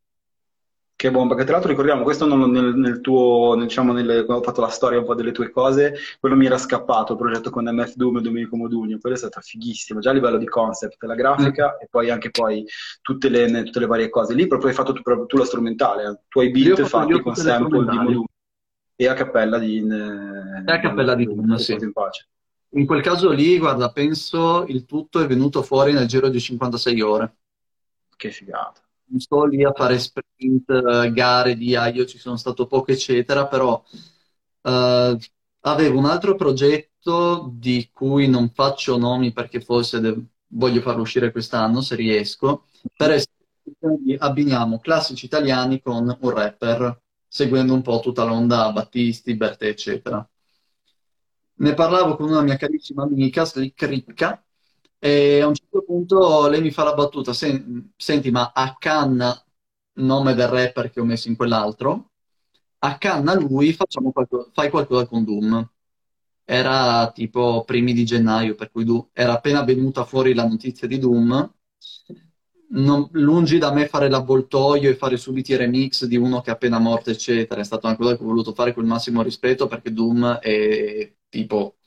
A: Che bomba, che tra l'altro ricordiamo, questo non, nel, nel, tuo, diciamo, nel, quando ho fatto la storia un po' delle tue cose, quello mi era scappato, il progetto con MF Doom e Domenico Modugno, quello è stato fighissimo, già a livello di concept, la grafica mm. e poi anche poi tutte le, tutte le, varie cose. Lì proprio hai fatto tu, tu la strumentale, eh. tu hai beat fatti con sample di Modugno e a cappella di...
B: E a cappella di Doom, sì. In pace. In quel caso lì, guarda, penso il tutto è venuto fuori nel giro di 56 ore.
A: Che figata.
B: Non sto lì a fare sprint, uh, gare di ah, io ci sono stato poco, eccetera, però uh, avevo un altro progetto di cui non faccio nomi perché forse de- voglio farlo uscire quest'anno, se riesco, per essere abbiniamo classici italiani con un rapper, seguendo un po' tutta l'onda Battisti, Bertè, eccetera ne parlavo con una mia carissima amica, Ricca, e a un certo punto lei mi fa la battuta, senti, ma a Canna, nome del rapper che ho messo in quell'altro, a Canna lui qualcosa, fai qualcosa con Doom. Era tipo primi di gennaio, per cui era appena venuta fuori la notizia di Doom. Non, lungi da me fare l'avvoltoio e fare subito i remix di uno che è appena morto, eccetera. È stata una cosa che ho voluto fare con il massimo rispetto perché Doom è tipo,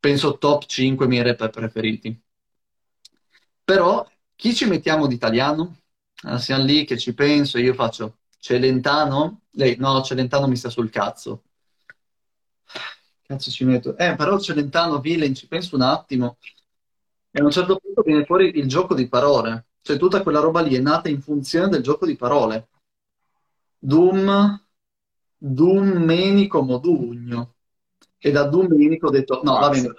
B: penso top 5 miei rapper preferiti. Però chi ci mettiamo di italiano? Ah, siamo lì che ci penso, io faccio Celentano? Lei, no, Celentano mi sta sul cazzo. Cazzo ci metto? Eh, però Celentano, Villain, ci penso un attimo. E a un certo punto viene fuori il gioco di parole. Cioè tutta quella roba lì è nata in funzione del gioco di parole. Doom, Doom Menico Modugno e da Domenico ho detto no, va bene,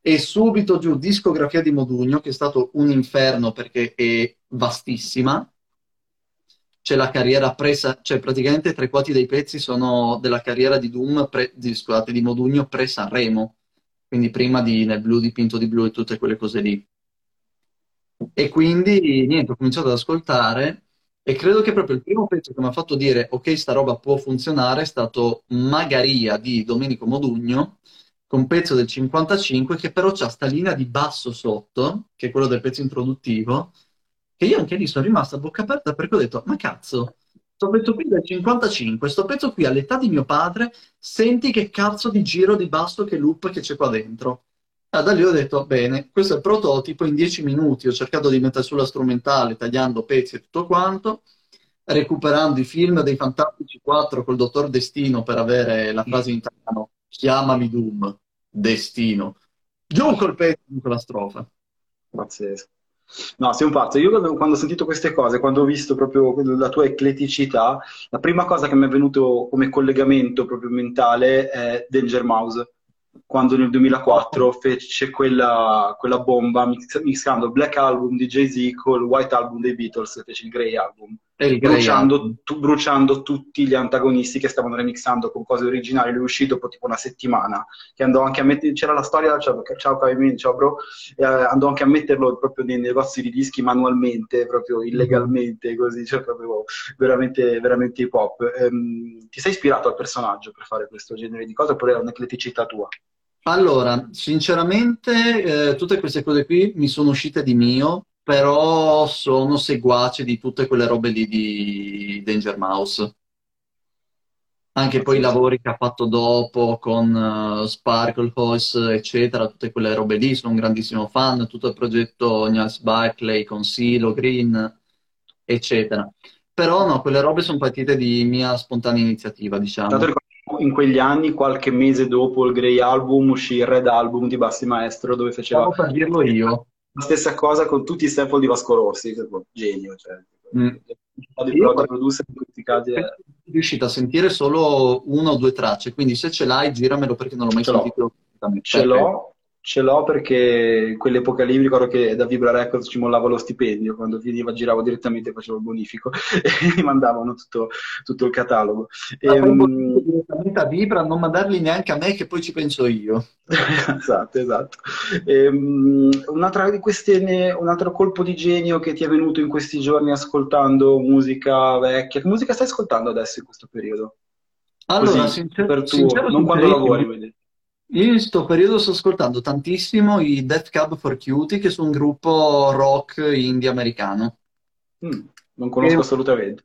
B: e subito giù discografia di Modugno, che è stato un inferno perché è vastissima. C'è la carriera presa, cioè praticamente tre quarti dei pezzi sono della carriera di Doom, pre, di, scusate, di Modugno pre-Sanremo, quindi prima di Nel blu dipinto di blu e tutte quelle cose lì. E quindi niente, ho cominciato ad ascoltare e credo che proprio il primo pezzo che mi ha fatto dire ok, sta roba può funzionare è stato Magaria di Domenico Modugno, con un pezzo del 55 che però c'ha sta linea di basso sotto, che è quello del pezzo introduttivo, che io anche lì sono rimasto a bocca aperta perché ho detto ma cazzo, sto pezzo qui del 55, sto pezzo qui all'età di mio padre, senti che cazzo di giro di basso che loop che c'è qua dentro. Ah, da lì ho detto, bene, questo è il prototipo, in dieci minuti ho cercato di mettere sulla strumentale, tagliando pezzi e tutto quanto, recuperando i film dei Fantastici 4 col Dottor Destino per avere la frase in italiano, chiamami Doom, Destino. Giù col pezzo con quella strofa.
A: Pazzesco. No, sei un pazzo. Io quando ho sentito queste cose, quando ho visto proprio la tua ecletticità, la prima cosa che mi è venuto come collegamento proprio mentale è Danger Mouse. Quando nel 2004 fece quella, quella bomba mix, mixando Black Album di Jay-Z con il White Album dei Beatles, fece il Grey Album, bruciando, tu, bruciando, tutti gli antagonisti che stavano remixando con cose originali. Lui uscito dopo tipo una settimana, che andò anche a mettere, c'era la storia, ciao, ciao Kaimin, ciao bro, eh, andò anche a metterlo proprio nei negozi di dischi manualmente, proprio illegalmente, così, cioè proprio veramente, veramente hip hop. Ehm, ti sei ispirato al personaggio per fare questo genere di cose oppure è un'ecletticità tua?
B: Allora, sinceramente, eh, tutte queste cose qui mi sono uscite di mio, però sono seguace di tutte quelle robe lì di Danger Mouse. Anche poi i lavori che ha fatto dopo con uh, Sparkle House, eccetera, tutte quelle robe lì, sono un grandissimo fan, tutto il progetto Niels Barclay con Silo, Green, eccetera. Però no, quelle robe sono partite di mia spontanea iniziativa, diciamo
A: in quegli anni, qualche mese dopo il Grey Album, uscì il Red Album di Bassi Maestro, dove faceva...
B: Stavo per dirlo io.
A: La stessa cosa con tutti i sample di Vasco Rossi, genio, cioè. Mm. Producer in questi casi è...
B: riuscito a sentire solo una o due tracce, quindi se ce l'hai giramelo perché non l'ho mai
A: ce
B: sentito.
A: Ce l'ho, Ce l'ho perché in quell'epoca lì ricordo che da Vibra Records ci mollava lo stipendio, quando finiva giravo direttamente facevo il bonifico e mi mandavano tutto, tutto il catalogo.
B: E, um... direttamente a Vibra, non mandarli neanche a me che poi ci penso io.
A: esatto, esatto. E, um, un'altra di queste, un altro colpo di genio che ti è venuto in questi giorni ascoltando musica vecchia. Che musica stai ascoltando adesso in questo periodo?
B: Allora, Così, sincer- per tuo,
A: non quando lavori, vedi.
B: Io in questo periodo sto ascoltando tantissimo i Death Cab for Cutie, che sono un gruppo rock indie americano.
A: Mm, non conosco è, assolutamente.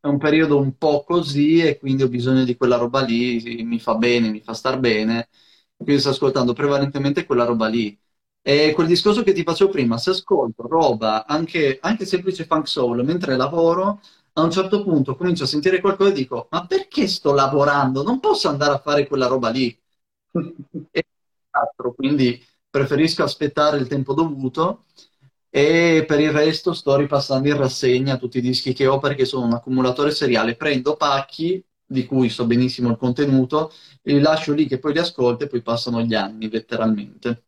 B: È un periodo un po' così e quindi ho bisogno di quella roba lì, mi fa bene, mi fa star bene. Quindi sto ascoltando prevalentemente quella roba lì. E quel discorso che ti facevo prima, se ascolto roba, anche, anche semplice funk soul, mentre lavoro, a un certo punto comincio a sentire qualcosa e dico, ma perché sto lavorando? Non posso andare a fare quella roba lì e altro, quindi preferisco aspettare il tempo dovuto e per il resto sto ripassando in rassegna tutti i dischi che ho perché sono un accumulatore seriale, prendo pacchi di cui so benissimo il contenuto, li lascio lì che poi li ascolto e poi passano gli anni letteralmente.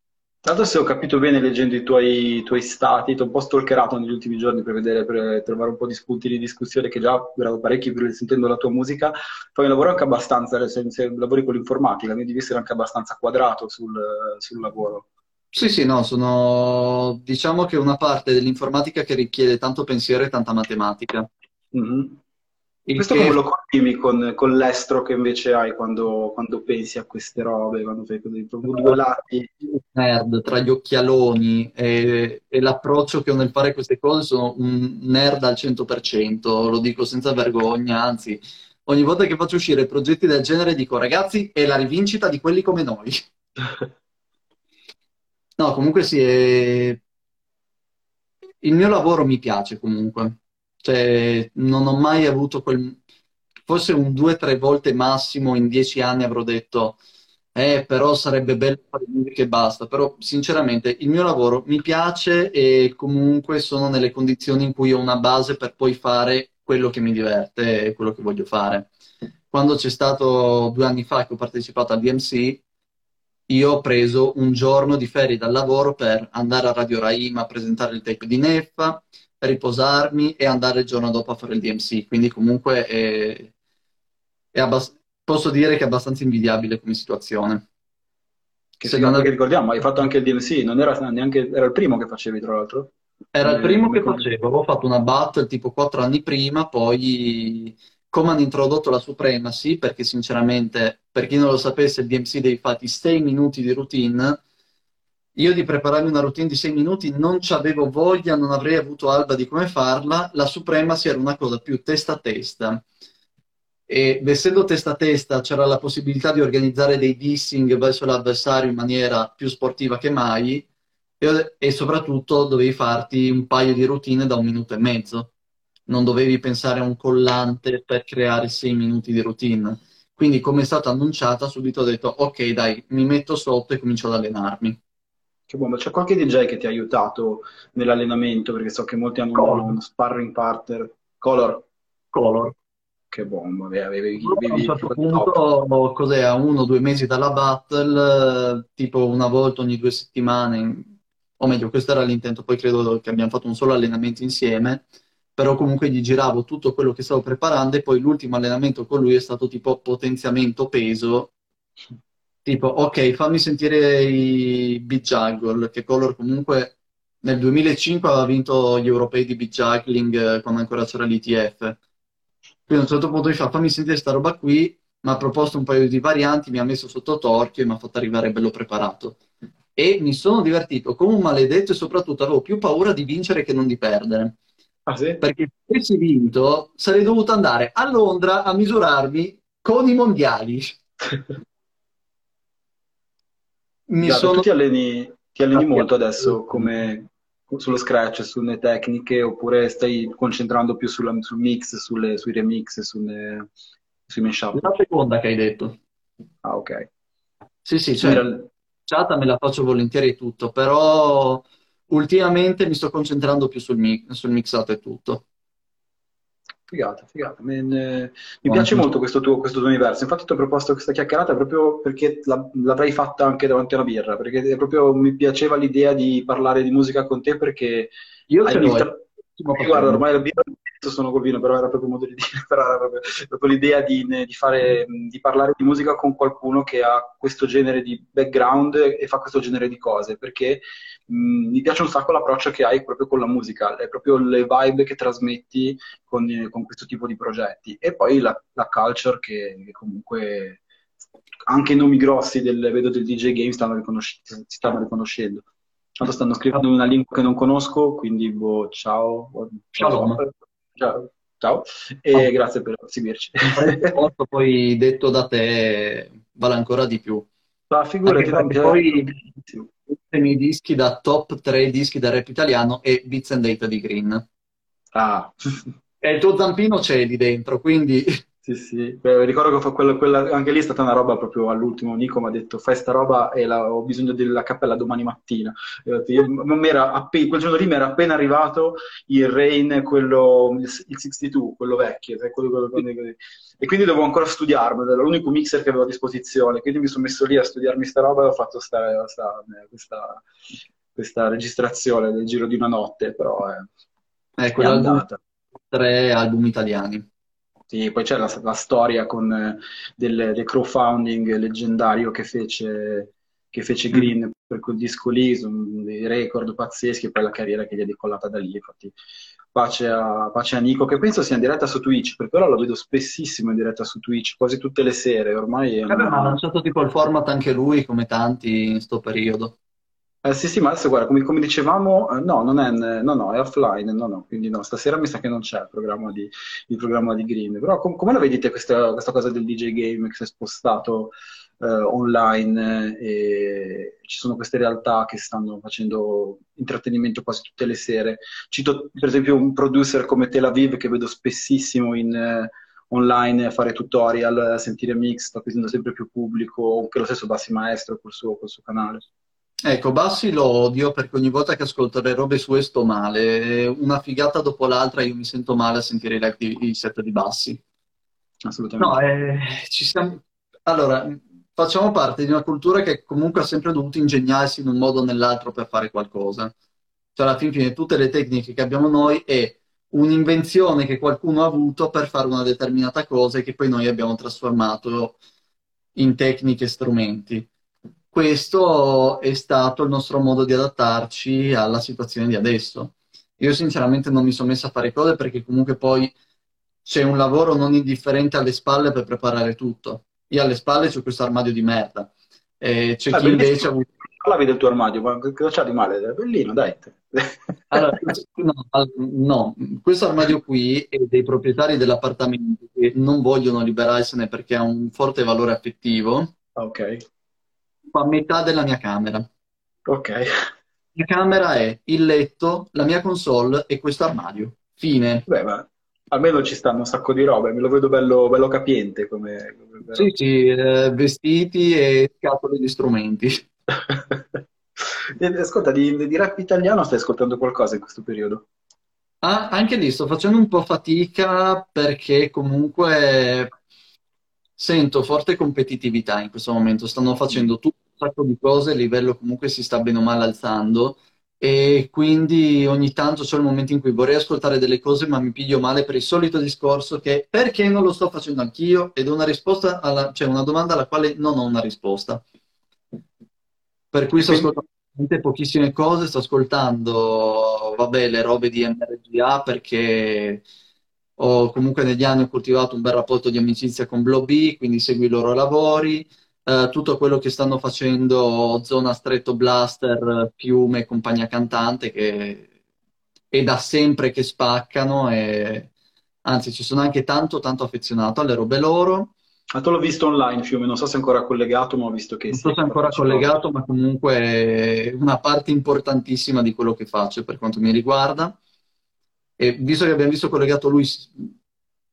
A: Tanto se ho capito bene leggendo i tuoi, i tuoi stati, ti ho un po' stalkerato negli ultimi giorni per vedere, per trovare un po' di spunti di discussione che già durano parecchi sentendo la tua musica. Fai un lavoro anche abbastanza, se, se lavori con l'informatica, quindi devi essere anche abbastanza quadrato sul, sul lavoro.
B: Sì, sì, no, sono diciamo che una parte dell'informatica che richiede tanto pensiero e tanta matematica.
A: Mm-hmm. Il Questo che... come lo continui con, con, l'estro che invece hai quando, quando, pensi a queste robe, quando fai così, due lati.
B: Nerd, tra gli occhialoni e, e, l'approccio che ho nel fare queste cose sono un nerd al 100%, lo dico senza vergogna, anzi, ogni volta che faccio uscire progetti del genere dico ragazzi è la rivincita di quelli come noi. no, comunque sì, è... il mio lavoro mi piace comunque cioè, non ho mai avuto quel... Forse un due o tre volte massimo in dieci anni avrò detto eh, però sarebbe bello fare musica e basta. Però, sinceramente, il mio lavoro mi piace e comunque sono nelle condizioni in cui ho una base per poi fare quello che mi diverte e quello che voglio fare. Quando c'è stato due anni fa che ho partecipato al DMC, io ho preso un giorno di ferie dal lavoro per andare a Radio Raima a presentare il tape di Neffa, riposarmi e andare il giorno dopo a fare il DMC. Quindi comunque è, è abbast- posso dire che è abbastanza invidiabile come situazione.
A: Che, Se non... che ricordiamo, hai fatto anche il DMC, non era neanche era il primo che facevi tra l'altro?
B: Era il
A: come,
B: primo che facevo, avevo fatto una battle tipo quattro anni prima, poi come hanno introdotto la Supremacy, perché sinceramente, per chi non lo sapesse, il DMC devi fatti 6 minuti di routine, io di prepararmi una routine di 6 minuti non c'avevo voglia, non avrei avuto alba di come farla, la Supremacy era una cosa più testa a testa. Ed essendo testa a testa c'era la possibilità di organizzare dei dissing verso l'avversario in maniera più sportiva che mai e, e soprattutto dovevi farti un paio di routine da un minuto e mezzo. Non dovevi pensare a un collante per creare sei minuti di routine. Quindi, come è stata annunciata, subito ho detto: Ok, dai, mi metto sotto e comincio ad allenarmi.
A: Che bomba. C'è qualche DJ che ti ha aiutato nell'allenamento? Perché so che molti hanno
B: Color.
A: uno sparring partner. Color,
B: Color.
A: che bomba, avevi, avevi,
B: A un certo punto, cos'è, a uno o due mesi dalla battle, tipo una volta ogni due settimane, o meglio, questo era l'intento, poi credo che abbiamo fatto un solo allenamento insieme, però comunque gli giravo tutto quello che stavo preparando e poi l'ultimo allenamento con lui è stato tipo potenziamento peso, tipo, ok, fammi sentire i beat juggle, che Color comunque nel 2005 aveva vinto gli europei di beat juggling eh, quando ancora c'era l'ITF. Quindi a un certo punto mi fa, fammi sentire sta roba qui, mi ha proposto un paio di varianti, mi ha messo sotto torchio e mi ha fatto arrivare bello preparato. E mi sono divertito come un maledetto e soprattutto avevo più paura di vincere che non di perdere.
A: Ah sì?
B: Perché se avessi vinto sarei dovuto andare a Londra a misurarmi con i mondiali. Mi
A: Gato, tu
B: sono...
A: ti alleni, ti alleni molto adesso come sullo scratch, sulle tecniche, oppure stai concentrando più sulla- sul mix, sulle- sui remix, sulle- sui mashup?
B: La seconda che hai detto.
A: Ah, ok.
B: Sì, sì, cioè,
A: la-
B: chat me la faccio volentieri tutto, però ultimamente mi sto concentrando più sul, mi- sul mixato e tutto.
A: Figata, figata. Mi
B: Buona
A: piace molto questo tuo, questo tuo universo. Infatti ti ho proposto questa chiacchierata proprio perché la- l'avrei fatta anche davanti a una birra, perché proprio mi piaceva l'idea di parlare di musica con te perché
B: Io ce l'ho, l'ultimo
A: Sì, guarda, ormai la birra sono col vino, però era proprio un modo di dire, però proprio, proprio l'idea di, di fare, di parlare di musica con qualcuno che ha questo genere di background e fa questo genere di cose, perché mh, mi piace un sacco l'approccio che hai proprio con la musica, è proprio le vibe che trasmetti con, con questo tipo di progetti. E poi la, la culture che, comunque anche i nomi grossi del, vedo del DJ Game stanno riconosci- si stanno riconoscendo. Stanno scrivendo una lingua che non conosco, quindi boh, ciao.
B: Shalom.
A: Ciao. Ciao. E grazie per seguirci.
B: Poi detto da te vale ancora di più.
A: Ma figurati,
B: Anche poi i miei dischi da top 3 dischi da rap italiano e Beats and Data di Green.
A: Ah,
B: E il tuo zampino c'è lì dentro, quindi
A: sì, sì. Beh, ricordo che fa quella, quella- anche lì è stata una roba proprio all'ultimo. Nico mi ha detto: Fai sta roba e la- ho bisogno della cappella domani mattina. Detto, io- appe- quel giorno lì mi era appena arrivato il Rain, quello, il, il 62, quello vecchio, sai, quello- quello- quello- quello- e quindi dovevo ancora studiarmelo. Era l'unico mixer che avevo a disposizione. Quindi mi sono messo lì a studiarmi sta roba e ho fatto sta- sta- questa, questa registrazione nel giro di una notte. Però eh,
B: è
A: è
B: quell'album
A: andata.
B: tre album italiani.
A: Sì, poi c'è la, la storia con, eh, del, del crowdfunding leggendario che fece, che fece Green per quel disco lì, sono dei record pazzeschi, e poi la carriera che gli è decollata da lì. Infatti, pace a, pace a Nico, che penso sia in diretta su Twitch, perché ora lo vedo spessissimo in diretta su Twitch, quasi tutte le sere, ormai
B: Vabbè, ma ha
A: una...
B: lanciato tipo il format anche lui, come tanti in sto periodo.
A: Eh, sì, sì, ma adesso guarda, come, come dicevamo, eh, no, non è, no, no, è offline, no, no, quindi no, stasera mi sa che non c'è il programma di, il programma di Green, però com- come la vedete questa, questa cosa del DJ Game che si è spostato eh, online eh, e ci sono queste realtà che stanno facendo intrattenimento quasi tutte le sere? Cito per esempio un producer come Tel Aviv che vedo spessissimo in... eh, online a fare tutorial, a sentire mix, sta acquisendo sempre più pubblico, anche lo stesso Bassi Maestro col suo, col suo canale.
B: Ecco, Bassi lo odio perché ogni volta che ascolto le robe sue sto male. Una figata dopo l'altra io mi sento male a sentire i, set di Bassi.
A: Assolutamente.
B: No, eh, ci siamo... Allora, facciamo parte di una cultura che comunque ha sempre dovuto ingegnarsi in un modo o nell'altro per fare qualcosa. Cioè, alla fin fine, tutte le tecniche che abbiamo noi è un'invenzione che qualcuno ha avuto per fare una determinata cosa e che poi noi abbiamo trasformato in tecniche e strumenti. Questo è stato il nostro modo di adattarci alla situazione di adesso. Io sinceramente non mi sono messo a fare cose perché comunque poi c'è un lavoro non indifferente alle spalle per preparare tutto. Io alle spalle c'ho questo armadio di merda. E c'è
A: Ah,
B: chi invece ha
A: bellissimo.
B: avuto
A: Parlavi del tuo armadio, ma cosa c'ha di male? È bellino, dai.
B: Allora, no, no, questo armadio qui è dei proprietari dell'appartamento che non vogliono liberarsene perché ha un forte valore affettivo,
A: Ok,
B: fa metà della mia camera. La
A: ok.
B: mia camera è il letto, la mia console e questo armadio. Fine.
A: Beh, ma almeno ci stanno un sacco di robe, me lo vedo bello, bello capiente come, come
B: Sì, sì, eh, vestiti e scatole di strumenti.
A: E, Ascolta, di, di rap italiano stai ascoltando qualcosa in questo periodo?
B: Ah, anche lì sto facendo un po' fatica perché comunque sento forte competitività in questo momento. Stanno
A: Mm.
B: facendo tutto un sacco di cose, il livello comunque si sta bene o male alzando e quindi ogni tanto c'è il momento in cui vorrei ascoltare delle cose ma mi piglio male per il solito discorso che perché non lo sto facendo anch'io? Ed è una risposta alla, cioè una domanda alla quale non ho una risposta. Per cui sto ascoltando pochissime cose, sto ascoltando, vabbè, le robe di MRGA perché ho comunque negli anni ho coltivato un bel rapporto di amicizia con Blow B, quindi segui i loro lavori, eh, tutto quello che stanno facendo Zona Stretto Blaster, Piume e compagnia cantante, che è da sempre che spaccano e anzi ci sono anche tanto tanto affezionato alle robe loro.
A: ah, te l'ho visto online, Fiume, non so se è ancora collegato, ma ho visto che
B: Non so se è ancora collegato, ma comunque è una parte importantissima di quello che faccio per quanto mi riguarda. E visto che abbiamo visto collegato lui,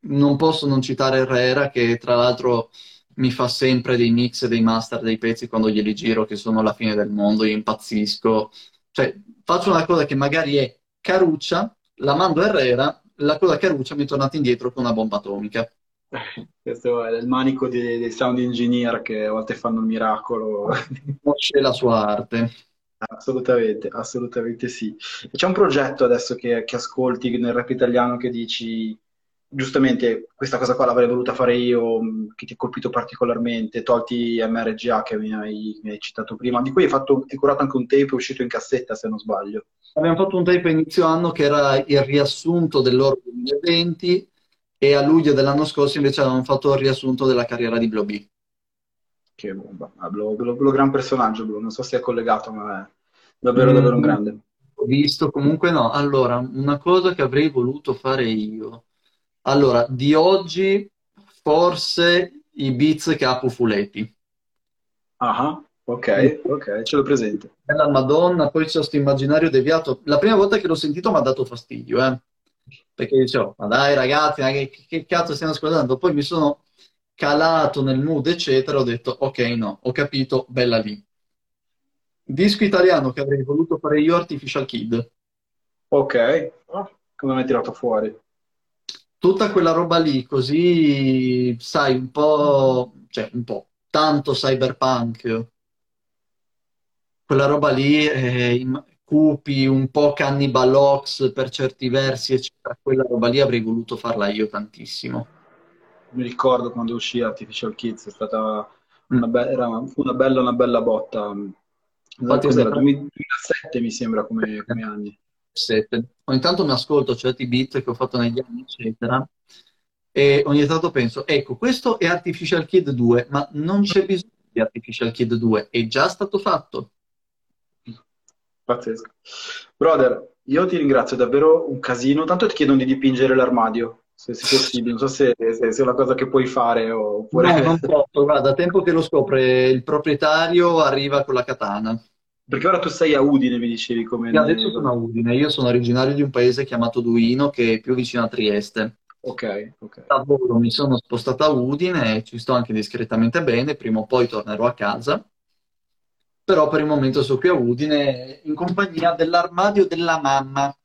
B: non posso non citare Herrera, che tra l'altro mi fa sempre dei mix e dei master dei pezzi quando glieli giro, che sono la fine del mondo, io impazzisco. Cioè, faccio una cosa che magari è caruccia, la mando a Herrera, la cosa caruccia mi è tornata indietro con una bomba atomica.
A: Questo è il manico dei, dei sound engineer che a volte fanno il miracolo.
B: Conosce la sua arte.
A: Assolutamente, assolutamente sì. C'è un progetto adesso che, che ascolti nel rap italiano che dici, giustamente, questa cosa qua l'avrei voluta fare io, mh, che ti ha colpito particolarmente, tolti MRGA che mi hai, mi hai citato prima, di cui hai fatto, hai curato anche un tape è uscito in cassetta, se non sbaglio.
B: Abbiamo fatto un tape a inizio anno che era il riassunto del loro 2020 e a luglio dell'anno scorso invece avevamo fatto il riassunto della carriera di Bloby.
A: Bomba, ah, Blo, Blo- Blo gran personaggio, Blo. Non so se è collegato, ma è davvero,
B: Mm,
A: davvero un grande.
B: ho visto, comunque no. Allora, una cosa che avrei voluto fare io. Allora, di oggi forse i beats che ha Pufuletti.
A: Ah, ok, ok, ce l'ho presente.
B: Bella Madonna, poi c'è questo immaginario deviato. La prima volta che l'ho sentito mi ha dato fastidio, eh. Perché dicevo, ma dai ragazzi, ma che, che cazzo stiamo ascoltando? Poi mi sono calato nel mood, eccetera, ho detto, ok, no, ho capito, bella lì. Disco italiano che avrei voluto fare io, Artificial Kid.
A: Ok, Ah, come mi hai tirato fuori?
B: Tutta quella roba lì, così, sai, un po', cioè un po', tanto cyberpunk, quella roba lì, eh, cupi, un po' Cannibal Ox per certi versi, eccetera, quella roba lì avrei voluto farla io tantissimo.
A: Mi ricordo quando uscì Artificial Kids, è stata una, be- era una bella, una bella botta.
B: Infatti
A: Cos'era?
B: tanto,
A: 2007 mi sembra come, come anni.
B: sette. Ogni tanto mi ascolto certi beat che ho fatto negli anni, eccetera, e ogni tanto penso, ecco, questo è Artificial Kid 2, ma non c'è bisogno di Artificial Kid 2, è già stato fatto.
A: Pazzesco. Brother, io ti ringrazio davvero un casino. Tanto ti chiedono di dipingere l'armadio, se se possibile. Non so se, se- se è una cosa che puoi fare o- oppure...
B: No, non posso, guarda, da tempo che lo scopre il proprietario, arriva con la katana.
A: Perché ora tu sei a Udine, mi dicevi, come...
B: E adesso sono a Udine, io sono originario di un paese chiamato Duino, che è più vicino a Trieste.
A: Ok, ok.
B: Lavoro, mi sono spostato a Udine e ci sto anche discretamente bene, prima o poi tornerò a casa, però per il momento sono qui a Udine in compagnia dell'armadio della mamma.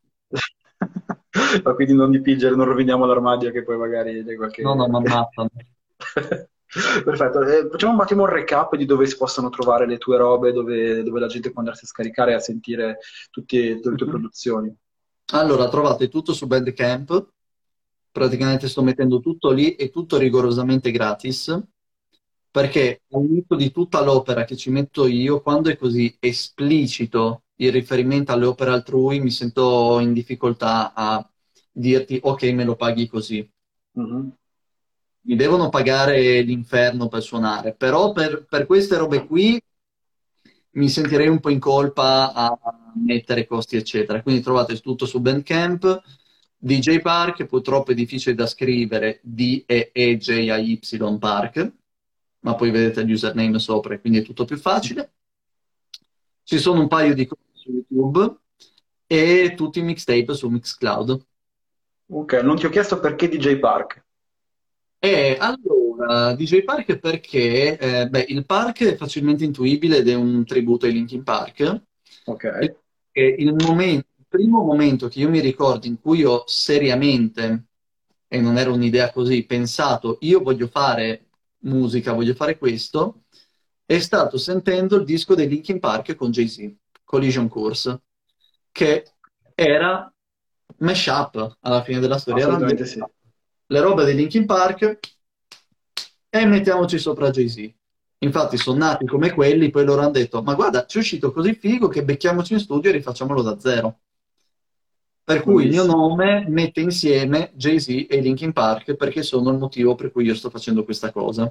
A: Ma quindi non dipingere, non roviniamo l'armadio che poi magari c'è qualche...
B: No, no, mi ammazzano.
A: Perfetto, Eh, facciamo un attimo un recap di dove si possono trovare le tue robe, dove, dove la gente può andarsi a scaricare e a sentire tutte, tutte le tue
B: Mhm.
A: produzioni.
B: Allora, trovate tutto su Bandcamp, praticamente sto mettendo tutto lì e tutto rigorosamente gratis, perché all'inizio di tutta l'opera che ci metto io, quando è così esplicito il riferimento alle opere altrui, mi sento in difficoltà a dirti ok, me lo paghi così.
A: Mhm.
B: Mi devono pagare l'inferno per suonare, però per, per queste robe qui mi sentirei un po' in colpa a mettere costi, eccetera. Quindi trovate tutto su Bandcamp. DJ Park, purtroppo è difficile da scrivere, D-E-E-J-A-Y Park, ma poi vedete gli username sopra e quindi è tutto più facile. Ci sono un paio di cose su YouTube e tutti i mixtape su Mixcloud.
A: Ok, non ti ho chiesto perché DJ Park.
B: E allora, DJ Park perché eh, beh, il park è facilmente intuibile ed è un tributo ai Linkin Park.
A: Ok.
B: E il momento, il primo momento che io mi ricordo in cui ho seriamente, e non era un'idea così, pensato, io voglio fare musica, voglio fare questo, è stato sentendo il disco dei Linkin Park con Jay-Z, Collision Course, che era mashup alla fine della storia. Erano
A: sì.
B: le robe dei Linkin Park e mettiamoci sopra Jay-Z. Infatti sono nati come quelli, poi loro hanno detto, ma guarda, ci è uscito così figo che becchiamoci in studio e rifacciamolo da zero. Per cui il mio nome mette insieme Jay-Z e Linkin Park perché sono il motivo per cui io sto facendo questa cosa.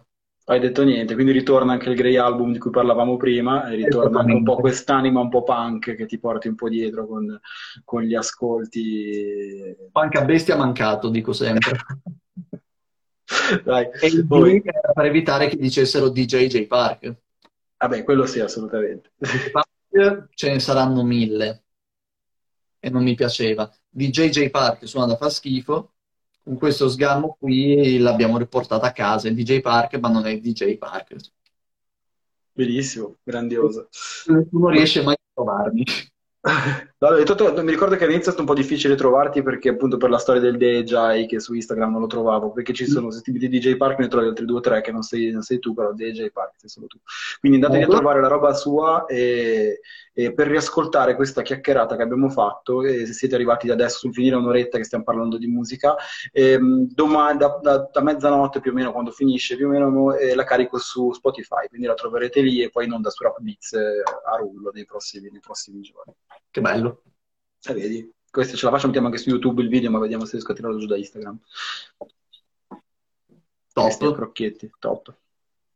A: Hai detto niente, quindi ritorna anche il Grey Album di cui parlavamo prima e ritorna anche un po' quest'anima un po' punk che ti porti un po' dietro con, con gli ascolti.
B: Punk a bestia mancato, dico sempre.
A: Dai,
B: E il
A: poi,
B: per evitare che dicessero DJ J Park.
A: vabbè, quello sì, assolutamente.
B: Park ce ne saranno mille e non mi piaceva. DJ J Park suona da fa schifo. Con questo sgammo qui l'abbiamo riportata a casa. Il DJ Park, ma non è il DJ Park.
A: Benissimo, grandioso.
B: Nessuno riesce mai a trovarmi.
A: Ho detto- mi ricordo che all'inizio è stato un po' difficile trovarti perché appunto per la storia del DJ che su Instagram non lo trovavo, perché ci sono, se ti metti DJ Park ne trovi altri due o tre che non sei, non sei tu, però DJ Park sei solo tu. Quindi andatevi a trovare la roba sua e, e per riascoltare questa chiacchierata che abbiamo fatto, e se siete arrivati adesso sul finire un'oretta che stiamo parlando di musica, ehm, domani, da, da- da mezzanotte più o meno, quando finisce, più o meno eh, la carico su Spotify, quindi la troverete lì e poi in onda su Rap Beats eh, a rullo nei prossimi, nei prossimi giorni.
B: Che bello.
A: Eh, vedi, questo ce la faccio, mettiamo anche su YouTube il video, ma vediamo se riesco a tirarlo giù da Instagram.
B: Top.
A: crocchietti, top.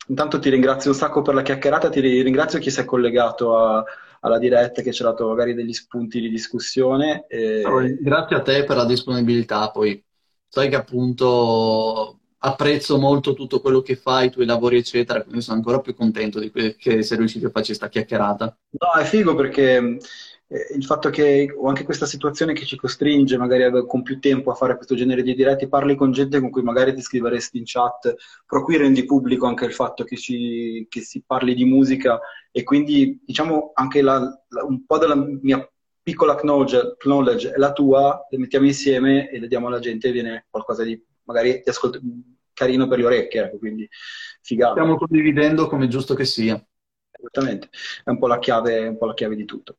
A: Intanto ti ringrazio un sacco per la chiacchierata, ti ringrazio chi si è collegato a- alla diretta, che ci ha dato magari degli spunti di discussione. e-
B: Grazie a te per la disponibilità. Poi sai che appunto apprezzo molto tutto quello che fai, i tuoi lavori, eccetera, quindi sono ancora più contento di que- che sei riuscito a farci questa chiacchierata.
A: No, è figo perché il fatto che ho anche questa situazione che ci costringe magari con più tempo a fare questo genere di diretti, parli con gente con cui magari ti scriveresti in chat, però qui rendi pubblico anche il fatto che, ci- che si parli di musica e quindi diciamo anche la- la- un po' della mia piccola knowledge, knowledge e la tua, le mettiamo insieme e le diamo alla gente e viene qualcosa di magari di ascolt- carino per le orecchie, ecco, quindi figata.
B: Stiamo condividendo come è giusto che sia.
A: Esattamente, è un po' la chiave, un po' la chiave di tutto.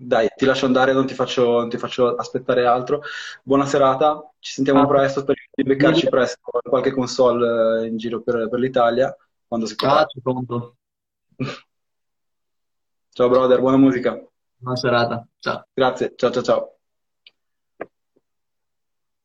A: Dai, ti lascio andare, non ti faccio, non ti faccio aspettare altro. Buona serata, ci sentiamo
B: Ah,
A: presto, speriamo di beccarci
B: mille-
A: presto qualche console eh, in giro per, per l'Italia, quando si
B: Ah,
A: potrà.
B: ci conto.
A: Ciao brother, buona musica.
B: Buona serata. Ciao.
A: Grazie, ciao ciao ciao.